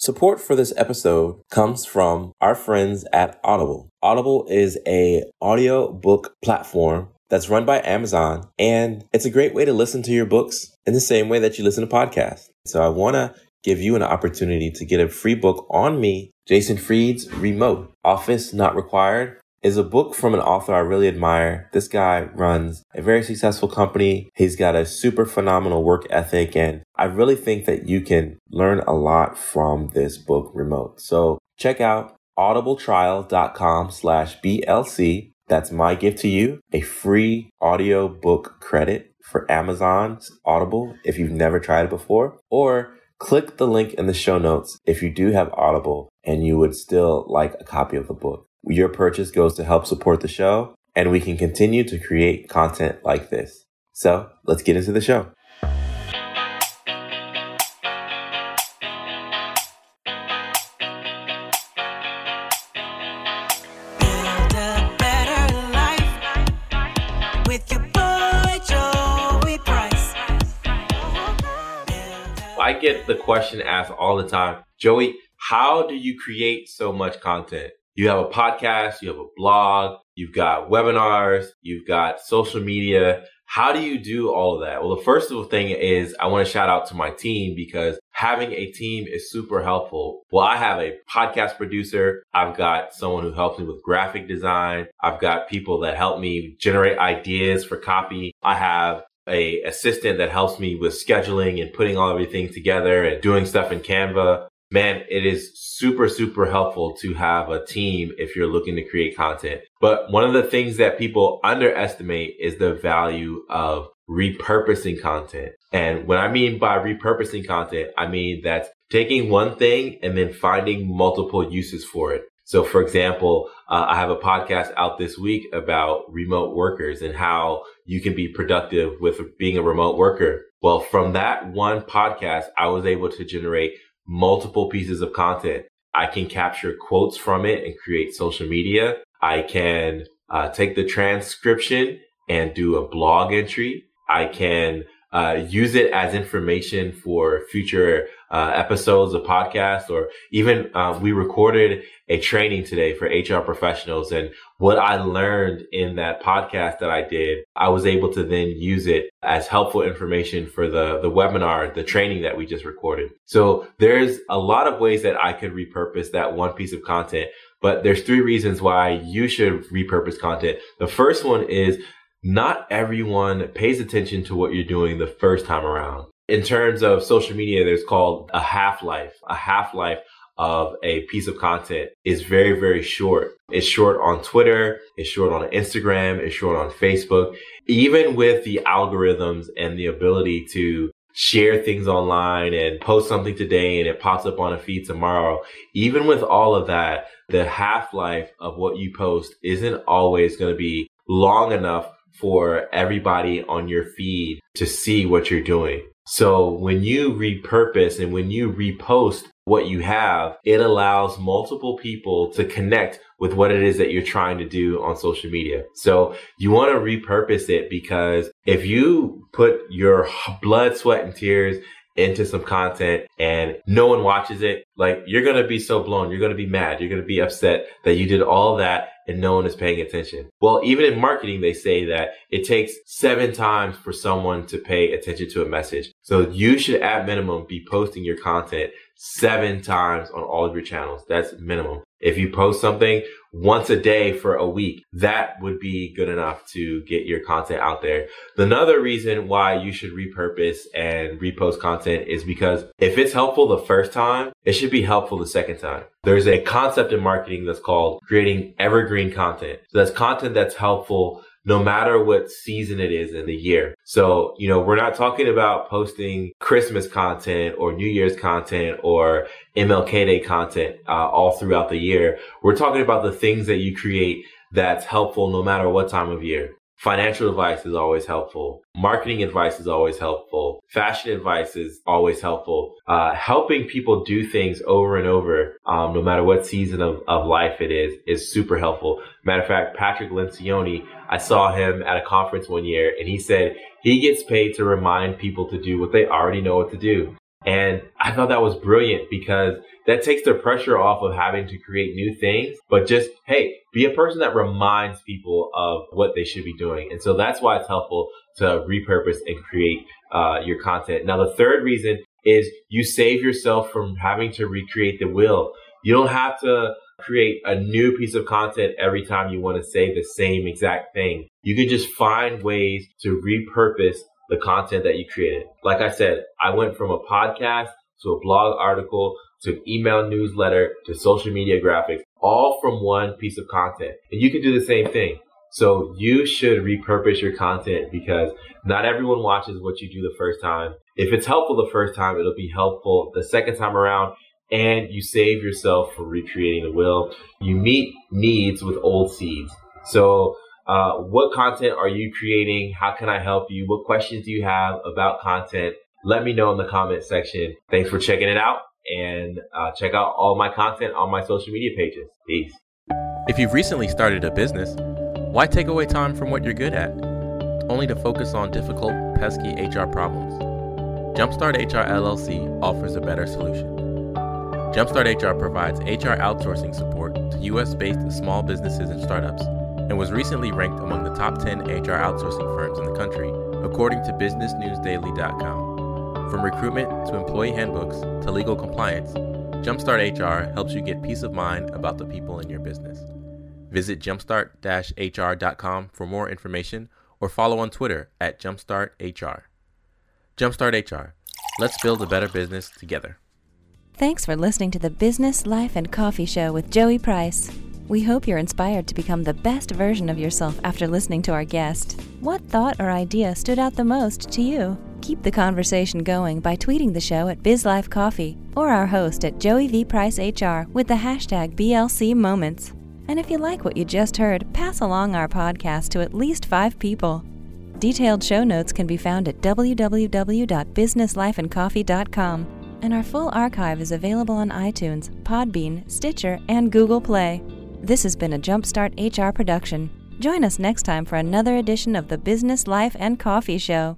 Support for this episode comes from our friends at Audible. Audible is a audio book platform that's run by Amazon and it's a great way to listen to your books in the same way that you listen to podcasts. So I want to give you an opportunity to get a free book on me, Jason Fried's Remote Office Not Required is a book from an author I really admire. This guy runs a very successful company. He's got a super phenomenal work ethic. And I really think that you can learn a lot from this book remote. So check out audibletrial.com slash BLC. That's my gift to you, a free audio book credit for Amazon's Audible if you've never tried it before, or click the link in the show notes if you do have Audible and you would still like a copy of the book. Your purchase goes to help support the show, and we can continue to create content like this. So let's get into the show. I get the question asked all the time, Joey, how do you create so much content? You have a podcast, you have a blog, you've got webinars, you've got social media. How do you do all of that? Well, the first thing is I want to shout out to my team because having a team is super helpful. Well, I have a podcast producer. I've got someone who helps me with graphic design. I've got people that help me generate ideas for copy. I have a assistant that helps me with scheduling and putting all everything together and doing stuff in Canva man, it is super, super helpful to have a team if you're looking to create content. But one of the things that people underestimate is the value of repurposing content. And what I mean by repurposing content, I mean that's taking one thing and then finding multiple uses for it. So, for example, uh, I have a podcast out this week about remote workers and how you can be productive with being a remote worker. Well, from that one podcast, I was able to generate multiple pieces of content. I can capture quotes from it and create social media. I can uh, take the transcription and do a blog entry. I can uh, use it as information for future uh, episodes of podcasts or even uh, we recorded a training today for HR professionals and what I learned in that podcast that I did, I was able to then use it as helpful information for the, the webinar, the training that we just recorded. So there's a lot of ways that I could repurpose that one piece of content, but there's three reasons why you should repurpose content. The first one is not everyone pays attention to what you're doing the first time around. In terms of social media, there's called a half life. A half life of a piece of content is very, very short. It's short on Twitter. It's short on Instagram. It's short on Facebook. Even with the algorithms and the ability to share things online and post something today and it pops up on a feed tomorrow. Even with all of that, the half life of what you post isn't always going to be long enough for everybody on your feed to see what you're doing. So when you repurpose and when you repost what you have, it allows multiple people to connect with what it is that you're trying to do on social media. So you want to repurpose it because if you put your blood, sweat, and tears into some content and no one watches it, like you're going to be so blown. You're going to be mad. You're going to be upset that you did all that and no one is paying attention. Well, even in marketing, they say that it takes seven times for someone to pay attention to a message. So you should at minimum be posting your content seven times on all of your channels. That's minimum. If you post something once a day for a week, that would be good enough to get your content out there. Another reason why you should repurpose and repost content is because if it's helpful the first time, it should be helpful the second time. There's a concept in marketing that's called creating evergreen content. So that's content that's helpful no matter what season it is in the year. So, you know, we're not talking about posting Christmas content or New Year's content or MLK Day content uh, all throughout the year. We're talking about the things that you create that's helpful no matter what time of year. Financial advice is always helpful. Marketing advice is always helpful. Fashion advice is always helpful. Uh, helping people do things over and over, um, no matter what season of, of life it is, is super helpful. Matter of fact, Patrick Lencioni, I saw him at a conference one year and he said he gets paid to remind people to do what they already know what to do. And I thought that was brilliant because that takes the pressure off of having to create new things, but just, hey, be a person that reminds people of what they should be doing. And so that's why it's helpful to repurpose and create uh, your content. Now, the third reason is you save yourself from having to recreate the wheel. You don't have to create a new piece of content every time you want to say the same exact thing. You can just find ways to repurpose the content that you created. Like I said, I went from a podcast to a blog article to email newsletter to social media graphics, all from one piece of content. And you can do the same thing. So you should repurpose your content because not everyone watches what you do the first time. If it's helpful the first time, it'll be helpful the second time around and you save yourself from recreating the wheel. You meet needs with old seeds. So uh, what content are you creating? How can I help you? What questions do you have about content? Let me know in the comment section. Thanks for checking it out and uh, check out all my content on my social media pages. Peace. If you've recently started a business, why take away time from what you're good at, only to focus on difficult, pesky HR problems? Jumpstart HR LLC offers a better solution. Jumpstart HR provides HR outsourcing support to US based small businesses and startups and was recently ranked among the top 10 HR outsourcing firms in the country, according to BusinessNewsDaily.com. From recruitment to employee handbooks to legal compliance, Jumpstart HR helps you get peace of mind about the people in your business. Visit jumpstart-hr.com for more information or follow on Twitter at jumpstarthr. Jumpstart HR. Let's build a better business together. Thanks for listening to the Business, Life, and Coffee Show with Joey Price. We hope you're inspired to become the best version of yourself after listening to our guest. What thought or idea stood out the most to you? Keep the conversation going by tweeting the show at BizLifeCoffee or our host at Joey V. Price HR with the hashtag BLC Moments. And if you like what you just heard, pass along our podcast to at least five people. Detailed show notes can be found at www.businesslifeandcoffee.com, and our full archive is available on iTunes, Podbean, Stitcher, and Google Play. This has been a Jumpstart HR production. Join us next time for another edition of the Business Life and Coffee Show.